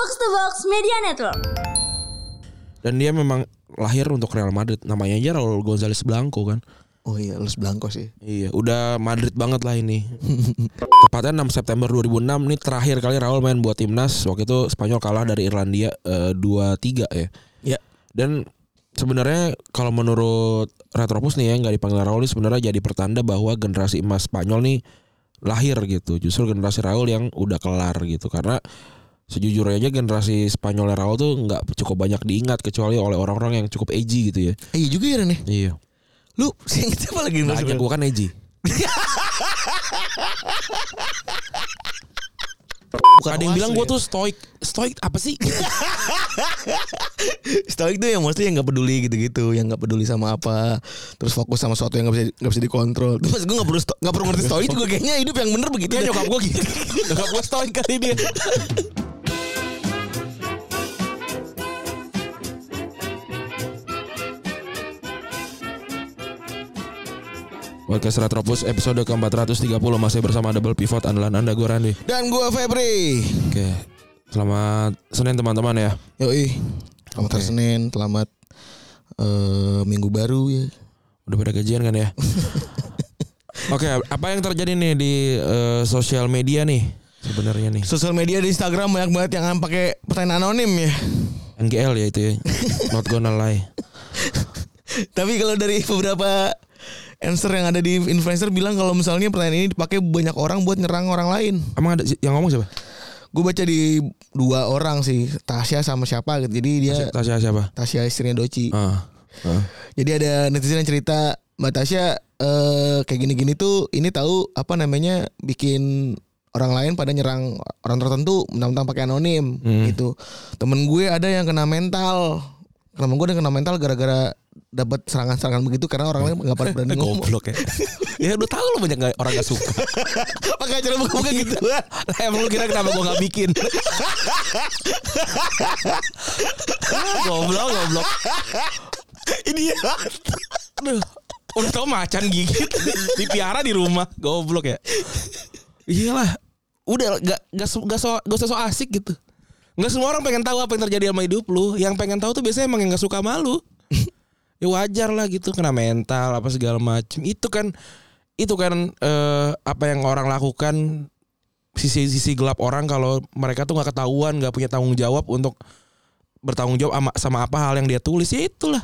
Box to Box Media Network. Dan dia memang lahir untuk Real Madrid. Namanya aja Raul Gonzalez Blanco kan. Oh iya, Los Blanco sih. Iya, udah Madrid banget lah ini. Tepatnya 6 September 2006 nih terakhir kali Raul main buat timnas. Waktu itu Spanyol kalah dari Irlandia eh, 2-3 ya. Ya. Dan sebenarnya kalau menurut Retropus nih ya nggak dipanggil Raul ini sebenarnya jadi pertanda bahwa generasi emas Spanyol nih lahir gitu. Justru generasi Raul yang udah kelar gitu karena sejujurnya aja generasi Spanyol Raul tuh nggak cukup banyak diingat kecuali oleh orang-orang yang cukup edgy gitu ya. Eh, iya juga ya Ren ya? Iya. Lu sih apa lagi Banyak gua kan edgy. Bukan Ada yang bilang gue ya? tuh stoik Stoik apa sih? Stoik tuh yang maksudnya yang nggak peduli gitu-gitu, yang nggak peduli sama apa, terus fokus sama sesuatu yang nggak bisa nggak bisa dikontrol. Terus maksud gue nggak perlu nggak perlu ngerti stoik juga kayaknya hidup yang bener begitu. Deh. nyokap gue gitu Nyokap gue stoik kali dia Podcast Retropus episode ke-430 masih bersama Double Pivot andalan Anda gue Randy. Dan gue Febri. Oke. Selamat Senin teman-teman ya. Yoi. Selamat hari Senin, selamat eh, minggu baru ya. Udah pada gajian kan ya? Oke, apa yang terjadi nih di eh, sosial media nih sebenarnya nih? Sosial media di Instagram banyak banget yang pakai pertanyaan anonim ya. NGL ya itu ya. Not gonna lie. Tapi kalau dari beberapa answer yang ada di influencer bilang kalau misalnya pertanyaan ini dipakai banyak orang buat nyerang orang lain. Emang ada yang ngomong siapa? Gue baca di dua orang sih, Tasya sama siapa gitu. Jadi dia Tasya siapa? Tasya istrinya Doci. Ah. ah. Jadi ada netizen yang cerita Mbak Tasya eh, kayak gini-gini tuh ini tahu apa namanya bikin orang lain pada nyerang orang tertentu mentang-mentang pakai anonim Hmm. gitu. Temen gue ada yang kena mental. Temen gue ada yang kena mental gara-gara dapat serangan-serangan begitu karena orang lain nggak pada berani ngomong. Goblok ya. ya udah tahu lo banyak gak, orang gak suka. Pakai acara buka-buka gitu. Lah, Emang lu kira kenapa gua gak bikin? Ah, goblok, goblok. Ini ya. Aduh, udah tau macan gigit dipiara di rumah, goblok ya. Iyalah, udah gak gak, gak, so, gak usah so asik gitu. Gak semua orang pengen tahu apa yang terjadi sama hidup lu. Yang pengen tahu tuh biasanya emang yang gak suka malu. Ya wajar lah gitu kena mental apa segala macem. Itu kan itu kan eh, apa yang orang lakukan sisi-sisi gelap orang kalau mereka tuh nggak ketahuan nggak punya tanggung jawab untuk bertanggung jawab sama, sama apa hal yang dia tulis ya itulah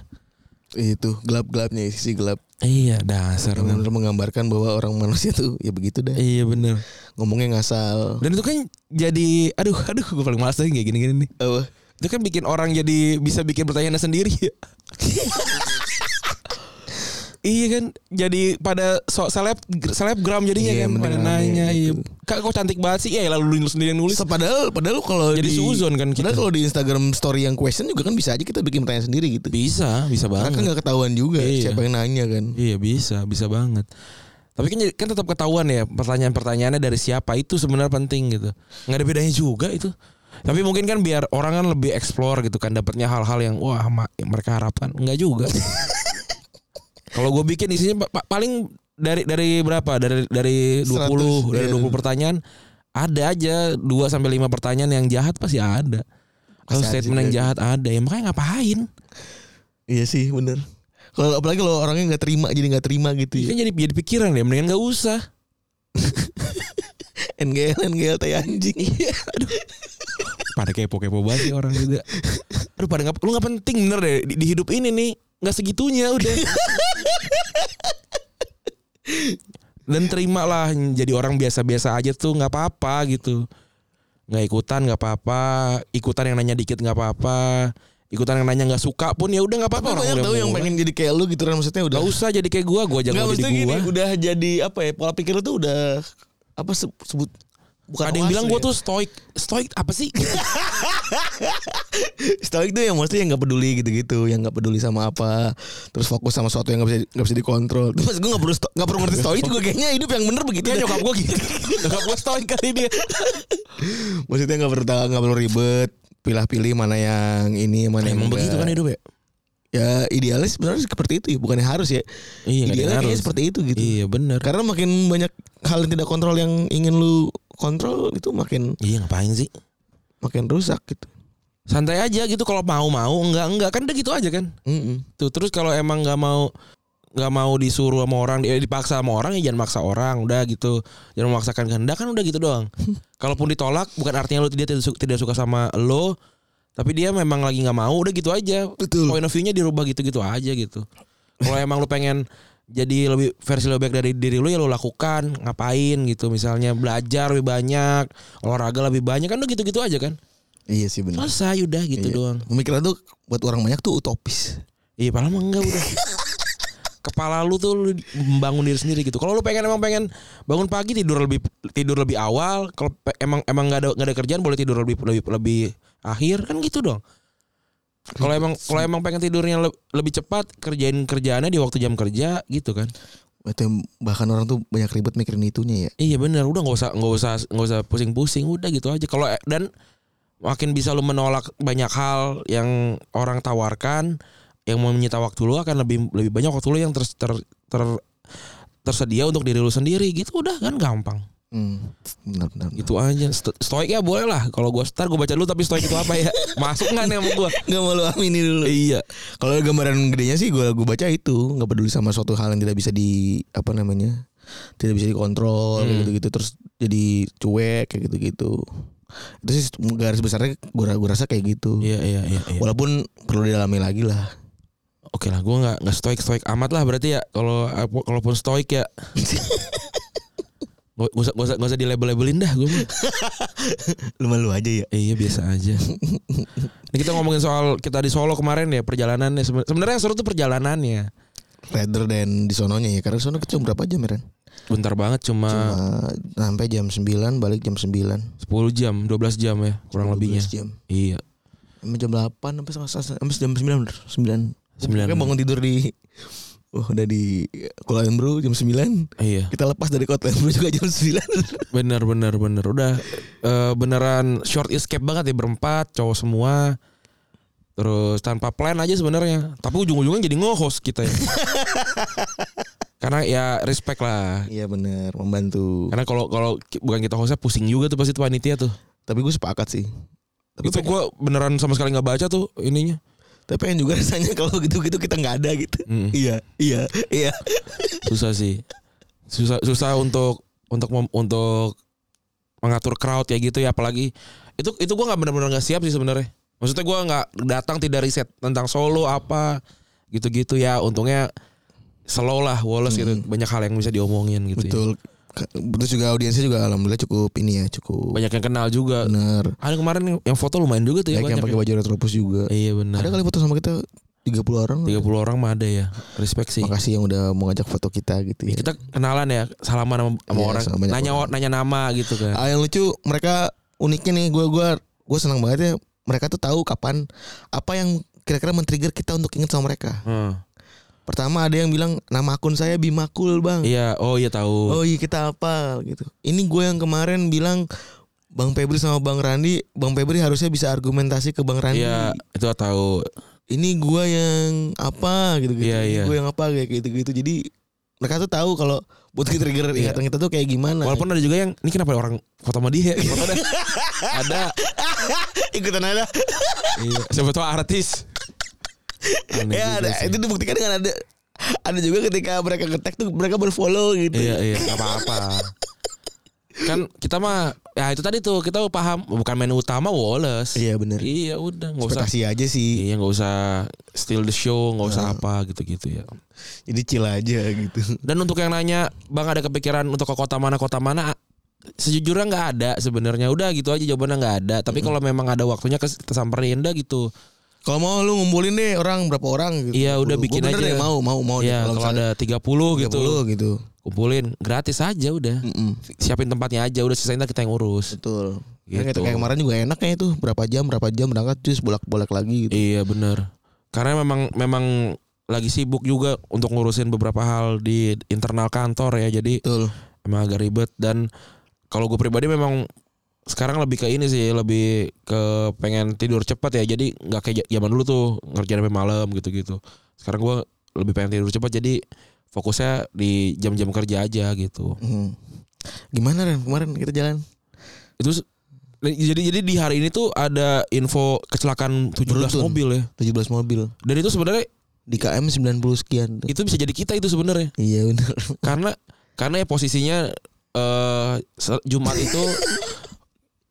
Itu gelap-gelapnya sisi gelap. iya dasar benar menggambarkan bahwa orang manusia tuh ya begitu dah. iya bener Ngomongnya ngasal. dan itu kan jadi aduh aduh gue paling malas lagi kayak gini-gini nih Apa? itu kan bikin orang jadi bisa bikin pertanyaannya sendiri ya Iya kan jadi pada so, seleb selebgram jadinya Iya, kan pada bener, nanya iya, iya. gitu. Kak kok cantik banget sih ya lalu lu sendiri yang nulis So, padahal padahal kalau Jadi di, suzon kan kita. Padahal kalau di Instagram story yang question juga kan bisa aja kita bikin pertanyaan sendiri gitu. bisa bisa Karena banget kan nggak ketahuan juga Iya. siapa yang nanya kan. Iya bisa, bisa banget. Tapi kan kan tetap ketahuan ya pertanyaan-pertanyaannya dari siapa itu sebenarnya penting gitu. Nggak ada bedanya juga itu. Tapi mungkin kan biar orang kan lebih explore gitu kan dapatnya hal-hal yang wah mereka harapkan. Enggak juga. Kalau gue bikin isinya pa- pa- paling dari dari berapa? Dari dari 20 100, dari iya. 20 pertanyaan ada aja 2 sampai 5 pertanyaan yang jahat pasti ada. Ada statement yang jahat ada. Ya makanya ngapain? Iya sih bener. Kalau apalagi kalau orangnya nggak terima jadi nggak terima gitu Kan ya. jadi jadi pikiran ya mendingan nggak usah. NGL NGL tai anjing. Iya, aduh. Pada kepo-kepo banget sih orang juga. Aduh, pada nggak lu nggak penting bener deh di, di hidup ini nih nggak segitunya udah. Dan terimalah jadi orang biasa-biasa aja tuh nggak apa-apa gitu. Nggak ikutan nggak apa-apa, ikutan yang nanya dikit nggak apa-apa, ikutan yang nanya nggak suka pun ya udah nggak apa-apa. Orang banyak tahu yang pengen jadi kayak lu gitu kan maksudnya udah. Nggak usah jadi kayak gua, gua maksudnya jadi gini, gua. udah jadi apa ya pola pikir lu tuh udah apa se- sebut bukan Ada yang bilang ya. tuh stoik, stoik apa sih? Stoik tuh yang maksudnya yang nggak peduli gitu-gitu, yang nggak peduli sama apa, terus fokus sama sesuatu yang nggak bisa nggak bisa dikontrol. Terus gue nggak perlu sto- nggak perlu ngerti stoik juga kayaknya hidup yang bener begitu. Dah. nyokap gua gitu. nyokap gua stoik kali dia. Maksudnya nggak perlu nggak perlu ribet, pilah-pilih mana yang ini mana yang Emang enggak. begitu kan hidup ya? Ya idealis sebenarnya seperti itu ya, bukannya harus ya. Iya, Idealnya harus. seperti itu gitu. Iya bener. Karena makin banyak hal yang tidak kontrol yang ingin lu kontrol itu makin Iya ngapain sih? makin rusak gitu. Santai aja gitu kalau mau mau enggak enggak kan udah gitu aja kan. Mm-mm. Tuh terus kalau emang nggak mau nggak mau disuruh sama orang, eh, dipaksa sama orang ya jangan maksa orang, udah gitu. Jangan memaksakan kehendak kan udah gitu doang. Kalaupun ditolak bukan artinya lu dia tidak suka, tidak suka sama lo, tapi dia memang lagi nggak mau, udah gitu aja. Betul. Point of view-nya dirubah gitu-gitu aja gitu. Kalau emang lu pengen jadi lebih versi lebih baik dari diri lu ya lu lakukan, ngapain gitu misalnya belajar lebih banyak, olahraga lebih banyak kan udah gitu-gitu aja kan. Iya sih benar. Selesai udah gitu Iya. doang. Pemikiran tuh buat orang banyak tuh utopis. Iya padahal mah enggak udah Kepala lu tuh lu membangun diri sendiri gitu. Kalau lu pengen emang pengen bangun pagi tidur lebih tidur lebih awal. Kalau emang emang nggak ada nggak ada kerjaan boleh tidur lebih lebih lebih akhir kan gitu dong. Kalau emang kalau emang pengen tidurnya le- lebih cepat kerjain kerjaannya di waktu jam kerja gitu kan. Bahkan orang tuh banyak ribet mikirin itunya ya. Iya benar udah nggak usah nggak usah nggak usah pusing-pusing udah gitu aja. Kalau dan makin bisa lu menolak banyak hal yang orang tawarkan yang mau menyita waktu lu akan lebih lebih banyak waktu lu yang ter, ter, ter- tersedia untuk diri lu sendiri gitu udah kan gampang Hmm. Benar benar. benar. gitu aja Sto- stoik ya boleh lah kalau gua star gua baca dulu tapi stoik itu apa ya masuk nggak nih sama gua Gak mau lu amini dulu. iya Kalau gambaran gedenya sih gue gue baca itu nggak peduli sama suatu hal yang tidak bisa di apa namanya tidak bisa dikontrol Hmm. kayak gitu-gitu terus jadi cuek kayak gitu-gitu. Itu sih garis besarnya gue gue rasa kayak gitu. iya iya iya, iya. Walaupun perlu didalami lagi lah. oke lah gua nggak nggak stoik stoik amat lah berarti ya kalau kalaupun stoik ya Gak usah, gak usah, gak usah dilabel-labelin dah gue Lu malu aja ya. Iya biasa aja. Ini kita ngomongin soal kita di Solo kemarin ya perjalanannya. Seben- Sebenarnya yang seru tuh perjalanannya. Rather than di sononya ya karena sono kecil berapa jam Ren? Bentar banget cuma, Cuma sampai jam 9 balik jam 9 10 jam, 12 jam ya kurang 12 lebihnya. jam. Iya. Sampai jam 8 sampai sampai jam 9 bener 9. Sembilan. Bangun tidur di Oh udah di Kuala Bro jam 9 Iya. Kita lepas dari Kota Bro juga jam 9 Bener bener bener. Udah eh, beneran short escape banget ya berempat cowok semua. Terus tanpa plan aja sebenarnya. Tapi ujung-ujungnya jadi nge-host kita ya. Karena ya respect lah. Iya bener Membantu Karena kalau kalau bukan kita hostnya pusing juga tuh pasti tuh panitia tuh. Tapi gue sepakat sih Tapi Itu gue beneran sama sekali nggak baca tuh ininya. Tapi pengen juga rasanya kalau gitu-gitu kita nggak ada gitu. Mm. Iya Iya Iya. Susah sih. Susah susah untuk untuk mem- untuk mengatur crowd kayak gitu ya. Apalagi itu itu gue nggak benar-benar nggak siap sih sebenarnya. Maksudnya gue nggak datang tidak riset tentang solo apa gitu-gitu ya. Untungnya slow lah Wallace gitu. Banyak hal yang bisa diomongin gitu ya. Betul. Ka- Terus juga audiensnya juga alhamdulillah cukup ini ya Cukup banyak yang kenal juga. Bener. Ada kemarin yang- foto lumayan juga tuh ya Banyak yang pakai ya. baju retropus juga. Iya benar Ada kali foto sama kita 30 orang 30 orang mah ada ya respect sih. Makasih yang udah mau ngajak foto kita gitu ya kita kenalan ya salaman sama, sama Iya, orang. sama nanya orang. nanya nama gitu kan. Ah, yang lucu mereka uniknya nih gue gua gue senang banget ya. Mereka tuh tahu kapan apa yang kira-kira men-trigger kita untuk inget sama mereka. Hmm. Pertama ada yang bilang nama akun saya Bimakul bang. iya oh iya tahu Oh iya kita apa gitu. Ini gue yang kemarin bilang Bang Febri sama Bang Randi, Bang Febri harusnya bisa argumentasi ke Bang Randi. Iya, itu tahu. Ini gue yang apa gitu gitu. Iya, iya. Gue yang apa kayak gitu gitu. Jadi mereka tuh tahu kalau buat trigger Iya. ingatan kita tuh kayak gimana. Walaupun ada juga yang ini kenapa orang foto sama dia? Foto ada. ada. ikutan ada. Iya, siapa tahu artis. Aneh ya ada, itu dibuktikan dengan ada ada juga ketika mereka ngetek tuh mereka berfollow gitu. Iya, iya, apa-apa. Kan kita mah ya itu tadi tuh kita paham bukan menu utama Wallace. Iya bener Iya, udah nggak usah. Ekspektasi aja sih. Iya, nggak usah steal the show, nggak usah apa gitu-gitu ya. Jadi chill aja gitu. Dan untuk yang nanya, Bang ada kepikiran untuk ke kota mana kota mana? Sejujurnya nggak ada sebenarnya. Udah gitu aja jawabannya nggak ada. Tapi kalau memang ada waktunya kes- kita samperin dah gitu. Kalau mau lu ngumpulin deh orang berapa orang gitu. Iya, udah bikin aja. deh, mau mau mau. Iya, kalau ada 30 gitu. 30 gitu. Kumpulin gratis aja udah. Mm-mm. Siapin tempatnya aja udah sisain kita yang urus. Betul. Gitu. Kayak, kayak kemarin juga enaknya itu berapa jam berapa jam berangkat terus bolak-balik lagi gitu. Iya bener Karena memang memang lagi sibuk juga untuk ngurusin beberapa hal di internal kantor ya. Jadi Betul. emang agak ribet dan kalau gue pribadi memang sekarang lebih ke ini sih lebih ke pengen tidur cepat ya jadi nggak kayak zaman dulu tuh ngerjain sampai malam gitu-gitu sekarang gue lebih pengen tidur cepat jadi fokusnya di jam-jam kerja aja gitu Mhm. Gimana Ren kemarin kita jalan? itu jadi jadi di hari ini tuh ada info kecelakaan 17 Beruntun. mobil ya. 17 mobil Dan itu sebenarnya di KM 90 sekian. tuh. itu bisa jadi kita itu sebenarnya. Iya benar. karena karena ya posisinya se- Jumat itu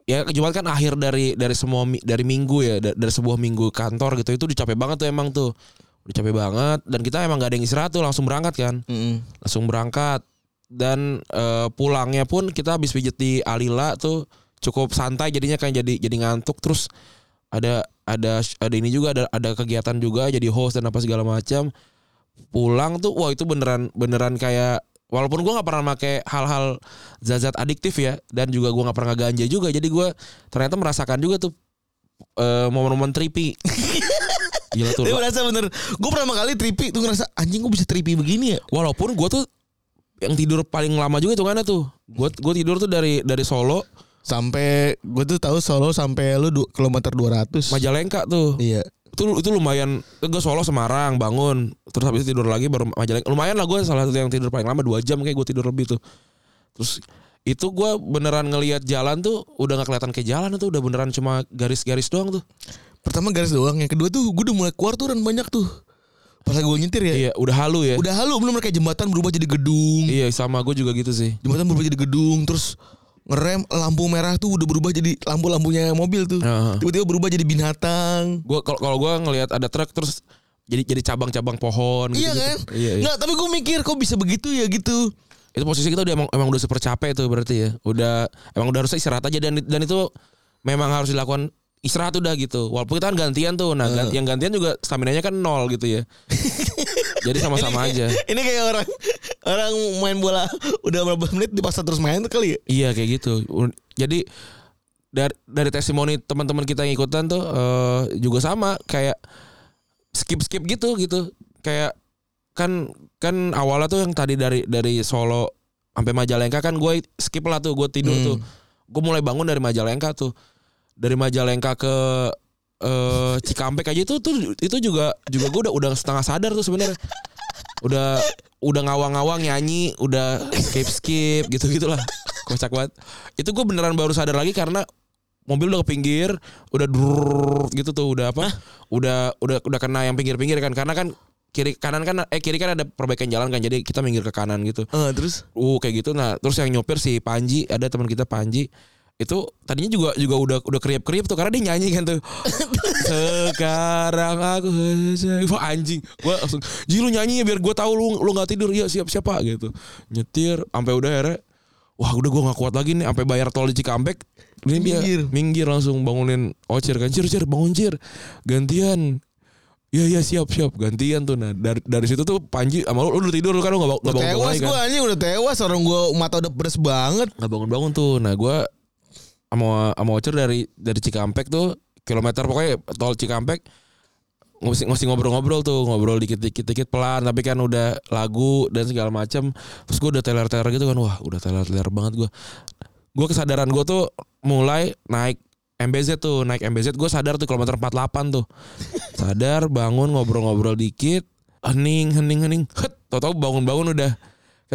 ya Jumat kan akhir dari dari semua dari minggu ya da- dari sebuah minggu kantor gitu itu udah capek banget tuh emang tuh. Udah capek banget dan kita emang gak ada yang istirahat tuh langsung berangkat kan. Mm-mm. langsung berangkat dan eh, pulangnya pun kita habis pijet di Alila tuh cukup santai jadinya kan jadi jadi ngantuk. Terus ada ada ada ini juga ada ada kegiatan juga jadi host dan apa segala macam. Pulang tuh wah itu beneran beneran kayak walaupun gua nggak pernah pakai hal-hal zat-zat adiktif ya dan juga gua nggak pernah ganja juga jadi gua ternyata merasakan juga tuh eh, momen-momen trippy Gila tuh. Dia merasa bener. Gue pertama kali trippy tuh ngerasa anjing gue bisa trippy begini ya. Walaupun gue tuh yang tidur paling lama juga itu kan tuh. Gue gue tidur tuh dari dari Solo Sampai gue tuh tahu Solo sampai lu du- kilometer 200. Majalengka tuh. Iya. Itu itu lumayan. Gue Solo Semarang bangun terus habis itu tidur lagi baru Majalengka. Lumayan lah gue salah satu yang tidur paling lama dua jam kayak gue tidur lebih tuh. Terus itu gue beneran ngelihat jalan tuh udah nggak kelihatan kayak jalan tuh udah beneran cuma garis-garis doang tuh. Pertama garis doang, yang kedua tuh gue udah mulai keluar tuh dan banyak tuh. Pas gue nyetir ya. Iya udah halu ya. Udah halu belum kayak jembatan berubah jadi gedung. Iya sama gue juga gitu sih. Jembatan berubah jadi gedung terus ngerem lampu merah tuh udah berubah jadi lampu-lampunya mobil tuh. Heeh. Tiba-tiba berubah jadi binatang. Gue kalau kalau gue ngelihat ada truk terus jadi jadi cabang-cabang pohon. Iya gitu-gitu. kan? Iya, iya. Nggak, tapi gue mikir kok bisa begitu ya gitu. itu posisi kita udah emang, emang udah super capek tuh berarti ya udah emang udah harus istirahat aja dan dan itu memang harus dilakukan istirahat udah gitu walaupun kita kan gantian tuh nah gan- yang gantian juga stamina nya kan nol gitu ya jadi sama-sama aja. Ini kayak orang orang main bola udah berapa menit dipaksa terus main tuh kali ya. iya kayak gitu. Jadi dari dari testimoni teman-teman kita yang ikutan tuh eh, juga sama. Kayak skip skip gitu gitu. Kayak kan kan awalnya tuh yang tadi dari dari Solo sampai Majalengka kan gue skip lah tuh gue tidur Hmm. tuh. Gue mulai bangun dari Majalengka tuh. Dari Majalengka ke eh Cikampek aja itu tuh itu juga juga gue udah udah setengah sadar tuh sebenarnya. Udah udah ngawang-ngawang nyanyi udah skip skip gitu gitulah kocak banget. Itu gue beneran baru sadar lagi karena mobil udah ke pinggir udah drrrr gitu tuh udah apa udah udah udah kena yang pinggir-pinggir kan karena kan kiri kanan kan eh kiri kan ada perbaikan jalan kan jadi kita minggir ke kanan gitu Eh, terus uh kayak gitu nah terus yang nyopir si Panji ada teman kita Panji itu tadinya juga juga udah udah kriap kriap tuh karena dia nyanyi kan tuh. Sekarang aku wah anjing. Gua langsung ji lu nyanyi ya biar gua tahu lu lu nggak tidur. Ya siap siapa? Gitu. Nyetir sampai udah akhirnya wah udah gua nggak kuat lagi nih. Sampai bayar tol di Cikampek ini dia Minggir. minggir langsung bangunin Ocir kan. Cir cir bangun cir. Gantian. Iya iya siap siap. Gantian tuh. Nah dari dari situ tuh Panji sama lu, lu udah tidur lu kan? Lu nggak bangun bangun tewas lagi kan? gue anjing. Udah tewas orang gue mata udah pedes banget. nggak bangun bangun tuh. Nah gue sama sama Ocer dari dari Cikampek tuh kilometer pokoknya tol Cikampek ngosing ngobrol-ngobrol tuh ngobrol dikit dikit dikit pelan tapi kan udah lagu dan segala macam terus gue udah teler teler gitu kan wah udah teler teler banget gue gue kesadaran gue tuh mulai naik MBZ tuh naik MBZ gue sadar tuh kilometer 48 tuh. Sadar bangun ngobrol-ngobrol dikit hening hening hening het tau tau bangun bangun udah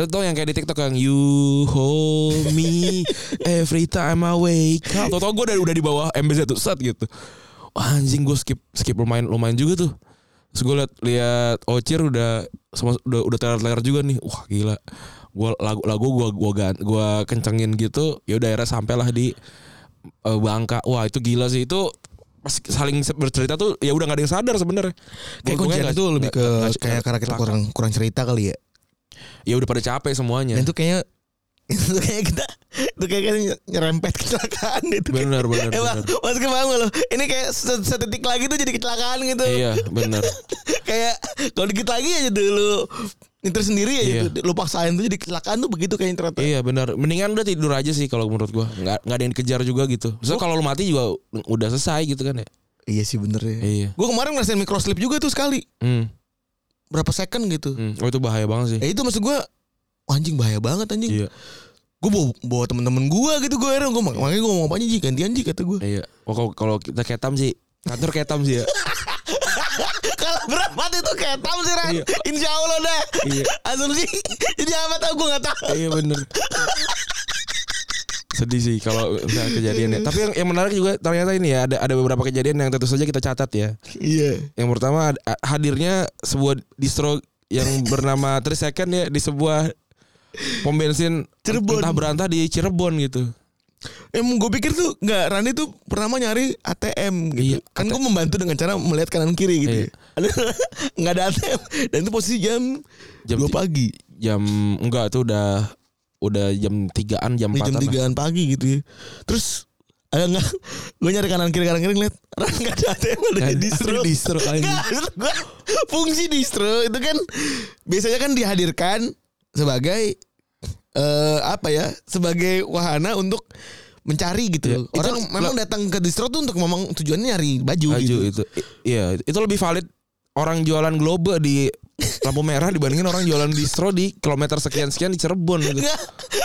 Kita tau yang kayak di TikTok yang you hold me every time I wake up. Tau tau gue udah udah di bawah MBZ tuh set gitu. Wah, anjing gue skip skip lumayan lumayan juga tuh. Terus gue liat liat Ocir udah sama udah udah teler-teler juga nih. Wah gila. Gue lagu lagu gue gua gan gua kencengin gitu. Ya udah akhirnya sampailah di eh, Bangka. Wah itu gila sih itu pas saling bercerita tuh ya udah gak ada yang sadar sebenarnya. Kayak nggak- itu lebih ke kayak karena kita kurang kurang cerita kali ya. Ya udah pada capek semuanya. Dan itu kayaknya itu kayak kita itu kayak nyerempet kecelakaan itu. Benar benar. Eh mas paham gak lo? Ini kayak se- sedetik lagi tuh jadi kecelakaan gitu. Iya benar. kayak kalau dikit lagi aja dulu nyetir sendiri aja Iya. tuh. Lu paksain tuh jadi kecelakaan tuh begitu kayaknya ternyata. Iya benar. Mendingan udah tidur aja sih kalau menurut gua. Nggak nggak ada yang dikejar juga gitu. Maksudnya kalau lu mati juga udah selesai gitu kan ya. Iya sih bener ya. Iya. Gue kemarin ngerasain microslip juga tuh sekali. Hmm. Berapa second gitu. hmm. Oh itu bahaya banget sih. Ya itu maksud gue anjing bahaya banget anjing. Iya. Gue bawa, bawa temen-temen gue gitu gue akhirnya gue makanya gue ngomong apa aja Ji gantian Ji kata gue. Iya. Oh, kalau kalau kita ketam sih kantor ketam sih ya. Kalau berapa itu ketam sih Ran. Iya. Insya Allah dah. Iya. Asumsi. Jadi apa tau gue gak tahu. iya bener. Sedih sih kalau misalnya kejadiannya. Tapi yang, yang menarik juga ternyata ini ya ada ada beberapa kejadian yang tentu saja kita catat ya. Iya. Yang pertama ad- hadirnya sebuah distro yang bernama 3 Second ya di sebuah pom bensin Cirebon. entah berantah di Cirebon gitu. Emang gue pikir tuh nggak Rani tuh pertama nyari ATM gitu. Iya, kan gue membantu dengan cara melihat kanan kiri gitu. Iya. Ada nggak ada ATM dan itu posisi jam Jam dua pagi. Jam enggak itu udah udah jam 3-an jam Di jam 4-an. lah. tigaan pagi gitu ya. Terus ada nggak? Gue nyari kanan kiri kanan kiri ngeliat Ran nggak ada ATM ada ada. distro. Distro kali ini. Fungsi distro itu kan biasanya kan dihadirkan sebagai eh apa ya? Sebagai wahana untuk mencari gitu. Itu Orang lo- memang datang ke distro tuh untuk memang tujuannya nyari baju, Baju gitu. itu. Iya, itu lebih valid orang jualan globe di lampu merah dibandingin orang jualan distro di kilometer sekian-sekian di Cirebon gitu. Enggak,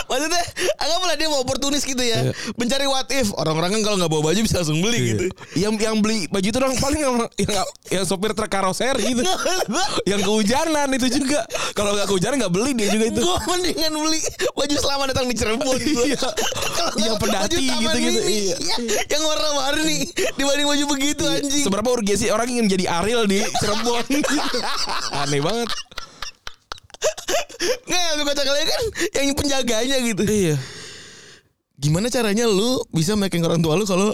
maksudnya anggaplah dia mau oportunis gitu ya, Iya. mencari what if. Orang-orang kan kalau nggak bawa baju bisa langsung beli gitu. Yang yang beli baju itu dong paling yang yang, yang sopir truk karoseri gitu. yang kehujanan itu juga. Kalau nggak kehujanan nggak beli dia juga itu. Gue mendingan beli baju selama datang di Cirebon gua. Iya. Kalau Yang nggak, pedati gitu-gitu, mini, iya. iya. Yang warna-warni dibanding baju begitu anjing. Seberapa urgensi orang ingin jadi Ariel di Cirebon. Aneh banget. Nggak, lebih kocak lagi kan yang penjaganya gitu. Iya. Gimana caranya lu bisa making orang tua lu kalau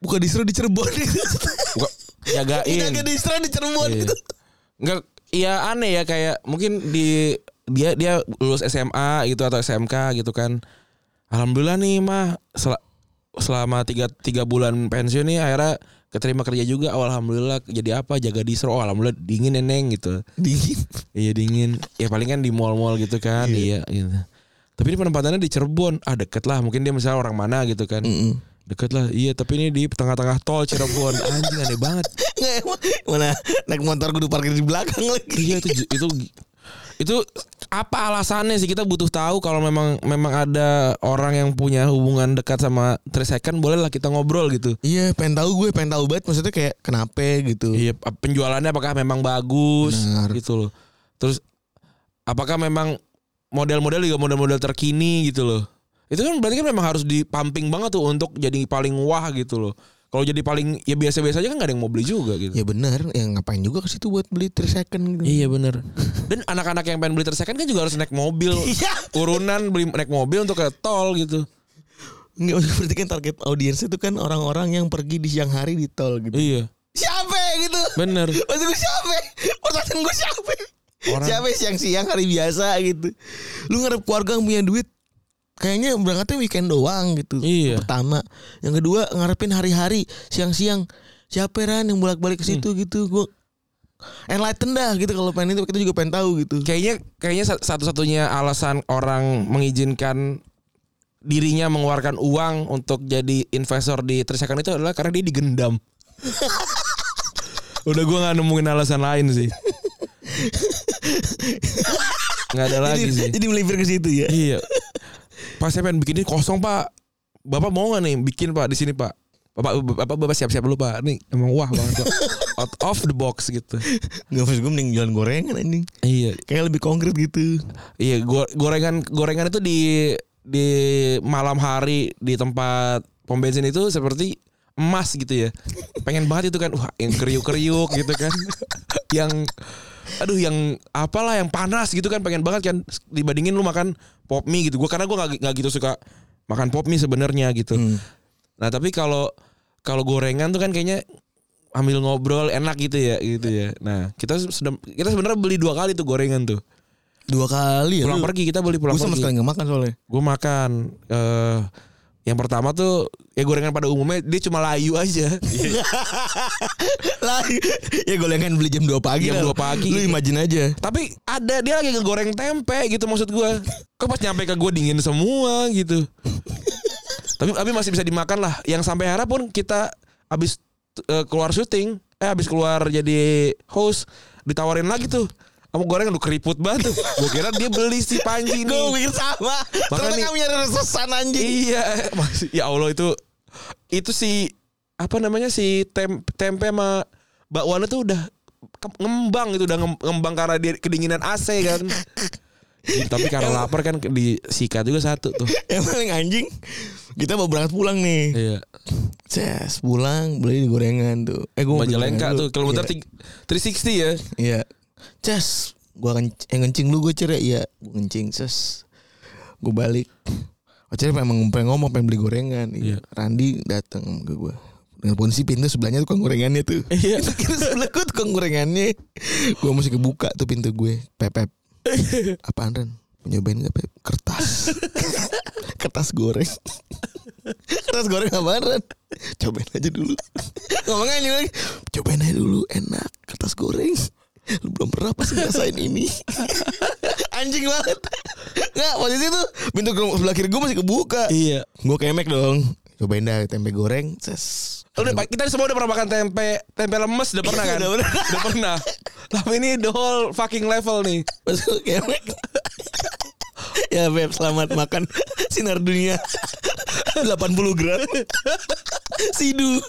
buka distro di Cirebon gitu. Buka, jagain. Jaga distro di Cirebon Iya. gitu. Enggak iya aneh ya kayak mungkin di dia dia lulus SMA gitu atau SMK gitu kan. Alhamdulillah nih mah sel- selama tiga, tiga bulan pensiun nih akhirnya keterima kerja juga oh, alhamdulillah jadi apa jaga distro oh, alhamdulillah dingin neneng gitu. Dingin. iya dingin. Ya paling kan di mall-mall gitu kan iya, gitu. Tapi ini penempatannya di Cirebon. Ah deket lah mungkin dia misalnya orang mana gitu kan. Mm-mm. deket lah iya tapi ini di tengah-tengah tol Cirebon. Anjing aneh banget. Nggak, mana naik motor kudu parkir di belakang lagi. Iya itu itu itu apa alasannya sih kita butuh tahu kalau memang memang ada orang yang punya hubungan dekat sama 3 second boleh lah kita ngobrol gitu. Iya, pengen tahu gue, pengen tahu banget maksudnya kayak kenapa gitu. Iya penjualannya apakah memang bagus Benar. gitu loh. Terus apakah memang model-model juga model-model terkini gitu loh. Itu kan berarti kan memang harus dipumping banget tuh untuk jadi paling wah gitu loh. Kalau jadi paling ya biasa-biasa aja kan gak ada yang mau beli juga gitu. Ya benar, yang ngapain juga ke situ buat beli 3 second gitu. Iya bener Dan anak-anak yang pengen beli tersekan kan juga harus naik mobil Iya. Urunan beli naik mobil untuk ke tol gitu Enggak berarti kan target audiens itu kan orang-orang yang pergi di siang hari di tol gitu. Iya Siapa gitu? Bener Maksud gue siapa? Pertanyaan gue siapa? Orang- Siapa siang-siang hari biasa gitu. Lu ngarep keluarga yang punya duit kayaknya berangkatnya weekend doang gitu. Iya. Pertama, yang kedua ngarepin hari-hari siang-siang siapa Ran yang bolak-balik ke situ gitu. Gue enlighten dah gitu kalau pengen itu kita juga pengen tahu gitu. Kayaknya kayaknya sa- satu-satunya alasan orang mengizinkan dirinya mengeluarkan uang untuk jadi investor di tersekan itu adalah karena dia digendam Udah gue gak nemuin alasan lain sih Gak ada lagi jadi, sih jadi melipir ke situ ya. Iya. Pak saya pengen bikin ini kosong pak. Bapak mau nggak nih bikin pak di sini pak? Bapak bapak bapak siap-siap dulu pak. Nih emang wah banget pak. Out of the box gitu. Enggak maksud gue mending jualan gorengan anjing. Iya. Kayak lebih konkret gitu. Iya. go- Gorengan gorengan itu di di malam hari di tempat pom bensin itu seperti emas gitu ya. Pengen banget itu kan. Wah yang kriuk-kriuk gitu kan. yang aduh yang apalah yang panas gitu kan pengen banget kan dibandingin lu makan pop mie gitu. Gua karena gua nggak nggak gitu suka makan pop mie sebenarnya gitu. Hmm. Nah tapi kalau kalau gorengan tuh kan kayaknya ambil ngobrol enak gitu ya gitu ya. Nah kita sudah kita sebenarnya beli dua kali tuh gorengan tuh. Dua kali ya. Pulang pergi kita beli pulang Gue sama pergi. sekali gak makan soalnya. Gue makan. eh yang pertama tuh ya gorengan pada umumnya dia cuma layu aja. lah ya gorengan beli jam 2 pagi Jam. 2 pagi Lu imagine aja. tapi ada dia lagi ngegoreng tempe gitu maksud gue. Kok pas nyampe ke gue dingin semua gitu. tapi tapi masih bisa dimakan lah. Yang sampai harap pun kita abis eh, keluar syuting, eh abis keluar jadi host ditawarin lagi tuh. Kamu goreng udah keriput banget tuh. Gue kira dia beli si Panji Gue nih. mikir sama. Makanya Ternyata nih- kami nyari resesan anjing. Iya, masih ya Allah itu itu si apa namanya si tem, tempe sama bakwan itu udah ngembang itu udah ngem- ngembang karena dia kedinginan AC kan. Tapi karena lapar kan disikat juga satu tuh. yang paling anjing kita mau berangkat pulang nih. Iya. Ces pulang beli gorengan tuh. Eh gue Majalengka tuh kilometer Iya. tiga- 360 ya. Iya. Ces, gua kan yang ngencing lu gue cerai Iya, gua ngencing ces. Gue balik. Oh cerai pengen, pengen ngomong pengen beli gorengan. Iya. Iya. Randi datang ke gue. Dengan posisi pintu sebelahnya tukang gorengannya tuh. Iya. Itu kira sebelah gue tukang gorengannya. Gue mesti kebuka tuh pintu gue. Pepep. Apaan Ren? Nyobain gak Pep? Kertas. Kertas goreng. Kertas goreng apaan Ren? Cobain aja dulu. Ngomongnya lagi. Cobain aja dulu. Enak. Kertas goreng. Lu belum pernah pasti ngerasain ini. anjing banget. Nggak, posisi tuh pintu sebelah kiri gue masih kebuka. Iya. Gue kemek dong. Cobain dah tempe goreng. Ses. Udah, Pak, kita semua udah pernah makan tempe tempe lemes udah pernah kan? Udah pernah. Udah pernah. Tapi ini the whole fucking level nih. Masuk kemek. ya Beb selamat makan sinar dunia 80 gram Sidu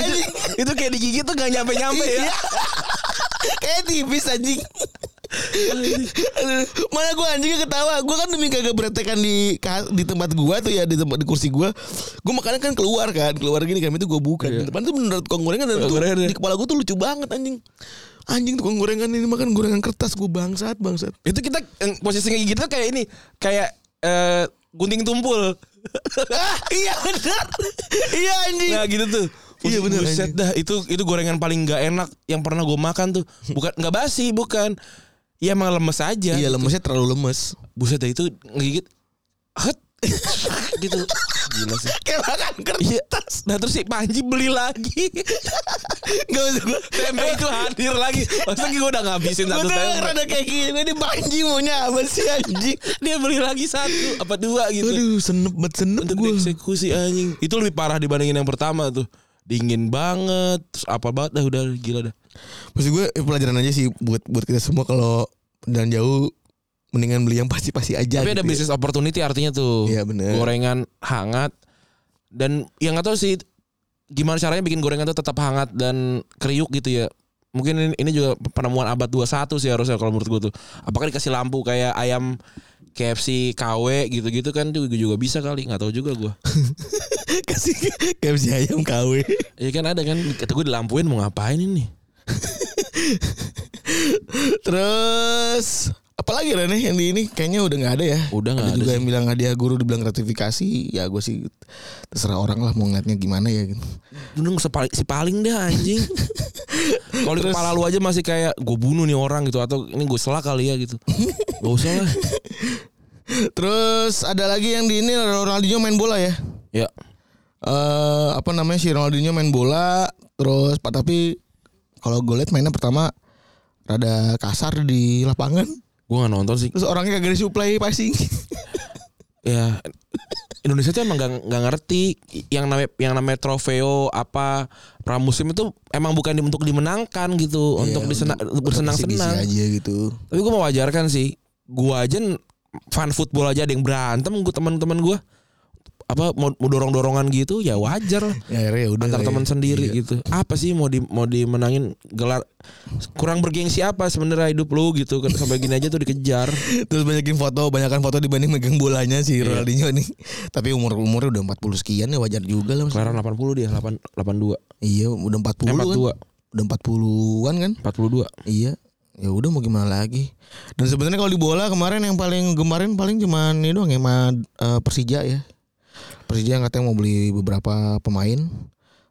Anjing Itu kayak digigit tuh gak nyampe-nyampe ya. Iya. Kayak tipis anjing Mana gue anjingnya ketawa Gue kan demi kagak beretekan di di tempat gue tuh ya Di tempat di kursi gue Gue makannya kan keluar kan Keluar gini kan Itu gue buka Di depan tuh bener tukang gorengan dan tuh, ya. Di kepala gue tuh lucu banget anjing Anjing tukang gorengan ini makan gorengan kertas Gue bangsat bangsat Itu kita yang posisinya gitu kayak ini, kayak eh, gunting tumpul. ah, iya benar. Iya anjing. Nah gitu tuh. Iya, bener, Buset dah itu itu gorengan paling nggak enak yang pernah gue makan tuh. Bukan nggak basi, bukan. Ya emang lemes aja. Iya gitu. lemesnya terlalu lemes. Buset dah itu ngegigit. Het. gitu. Gila sih. Kayak makan Iya. kertas. Nah terus si Panji beli lagi. Gak usah gue. tempe itu hadir lagi. Maksudnya gue udah ngabisin Gue satu tempe. rada kayak gini. Ini Panji maunya apa sih anjing? Dia beli lagi satu apa dua gitu. Aduh senep banget senep Untuk gue. dieksekusi anjing. Itu lebih parah dibandingin yang pertama tuh. Dingin banget, terus apa banget dah udah gila dah. Maksud gue eh, pelajaran aja sih buat buat kita semua kalau dan jauh mendingan beli yang pasti-pasti aja. Tapi ada gitu ya. bisnis opportunity artinya tuh. Iya, bener. Gorengan hangat dan yang nggak tahu sih gimana caranya bikin gorengan tuh tetap hangat dan kriuk gitu ya. Mungkin ini, ini juga penemuan abad 21 sih harusnya kalau menurut gue tuh. Apakah dikasih lampu kayak ayam KFC KW gitu-gitu kan juga juga bisa kali nggak tahu juga gue. Kasih KFC ayam KW. Iya kan ada kan kata gue dilampuin mau ngapain ini? Terus apalagi Rene yang di ini kayaknya udah nggak ada ya. Udah nggak ada ada juga sih. yang bilang hadiah guru dibilang gratifikasi. Ya gue sih terserah orang lah mau ngeliatnya gimana ya gitu. Bener si paling, si paling deh anjing. Kalau di kepala lu aja masih kayak gue bunuh nih orang gitu atau ini gue selak kali ya gitu. Gak usah lah. Terus ada lagi yang di ini Ronaldinho main bola ya. Ya. eh apa namanya si Ronaldinho main bola terus pak tapi kalau gue liat mainnya pertama rada kasar di lapangan Gue gak nonton sih. terus orangnya kagak disuplai passing Ya Indonesia tuh emang gak, gak ngerti yang namanya yang namanya trofeo apa pramusim itu emang bukan untuk dimenangkan gitu untuk disena- untuk- untuk bersenang-senang. aja gitu Tapi gue mau wajarkan sih. Gue aja fan football aja ada yang berantem gue teman-teman gue apa mau, mau dorong-dorongan gitu ya wajar lah ya akhirnya ya udah antar ya. teman sendiri Iya. gitu. Apa sih mau di mau dimenangin gelar kurang bergengsi apa sebenarnya hidup lu gitu kan sampai gini aja tuh dikejar. terus banyakin foto banyakan foto dibanding megang bolanya si Iya. Ronaldinho nih tapi umur umurnya udah 40 sekian ya wajar juga lah maksudnya. Kelaran 80 dia 8 82. iya udah 40 Eh, kan 42. udah 40-an kan 42. Iya. Ya udah mau gimana lagi. Dan sebenarnya kalau di bola kemarin yang paling gemarin paling cuman ini doang ya sama eh, Persija ya. Persija yang katanya mau beli beberapa pemain.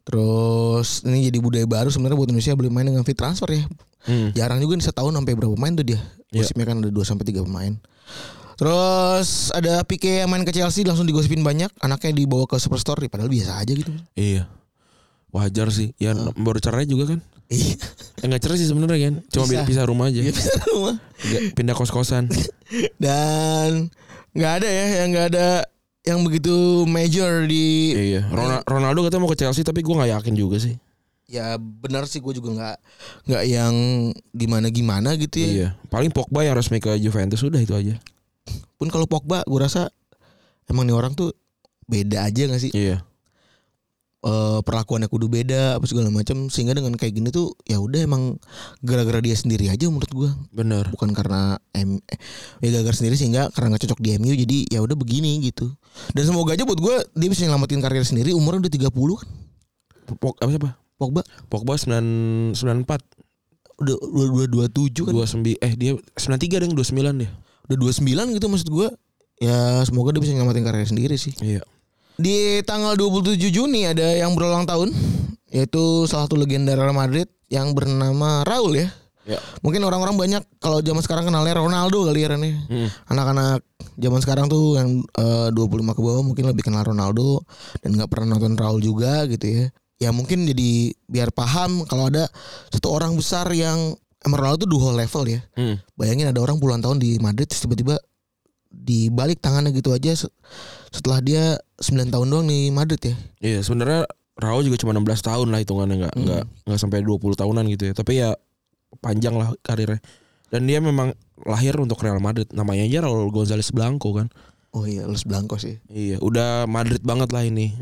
Terus ini jadi budaya baru sebenarnya buat Indonesia beli pemain dengan free transfer ya. Hmm. Jarang juga nih setahun sampai berapa pemain tuh dia. Iya. Gosipnya kan ada 2 sampai 3 pemain. Terus ada Pique yang main ke Chelsea langsung digosipin banyak, anaknya dibawa ke Superstore padahal biasa aja gitu. Iya. Wajar sih. Ya baru cerai juga kan. Iya. Eh, enggak cerai sih sebenarnya kan. Cuma Bisa. pisah rumah aja. Iya bisa rumah. Pindah kos-kosan. Dan nggak ada ya yang nggak ada yang begitu major di iya. Ronaldo, Ronaldo katanya mau ke Chelsea tapi gue nggak yakin juga sih. ya benar sih gue juga nggak nggak yang gimana gimana gitu ya Iya. Paling Pogba yang resmi ke Juventus sudah itu aja. pun kalau Pogba gue rasa emang nih orang tuh beda aja nggak sih Iya. eh, perlakuannya kudu beda apa segala macam sehingga dengan kayak gini tuh ya udah emang gara-gara dia sendiri aja menurut gua Bener. bukan karena M eh, ya gara-gara sendiri sehingga karena nggak cocok di MU jadi ya udah begini gitu dan semoga aja buat gua dia bisa nyelamatin karir sendiri umurnya udah 30 kan Pog, apa siapa? Pogba Pogba 9 94 udah udah dua dua tujuh kan 29 eh dia 93 deh 29 dia. udah 29 gitu maksud gua ya semoga dia bisa nyelamatin karir sendiri sih Iya. Di tanggal 27 Juni ada yang berulang tahun yaitu salah satu legenda Real Madrid yang bernama Raul ya. Ya. Mungkin orang-orang banyak kalau zaman sekarang kenalnya Ronaldo kali ya Ren ya. Hmm. Anak-anak zaman sekarang tuh yang eh, 25 ke bawah mungkin lebih kenal Ronaldo dan nggak pernah nonton Raul juga gitu ya. Ya mungkin jadi biar paham kalau ada satu orang besar yang emang Ronaldo tuh duo level ya. Hmm. Bayangin ada orang puluhan tahun di Madrid tiba-tiba dibalik tangannya gitu aja se- setelah dia 9 tahun doang di Madrid ya. Iya, sebenarnya Raul juga cuma 16 tahun lah hitungannya nggak Hmm. nggak nggak sampai 20 tahunan gitu ya. Tapi ya panjang lah karirnya. Dan dia memang lahir untuk Real Madrid. Namanya aja Raul Gonzalez Blanco kan. Oh iya, Los Blanco sih. Iya, udah Madrid banget lah ini.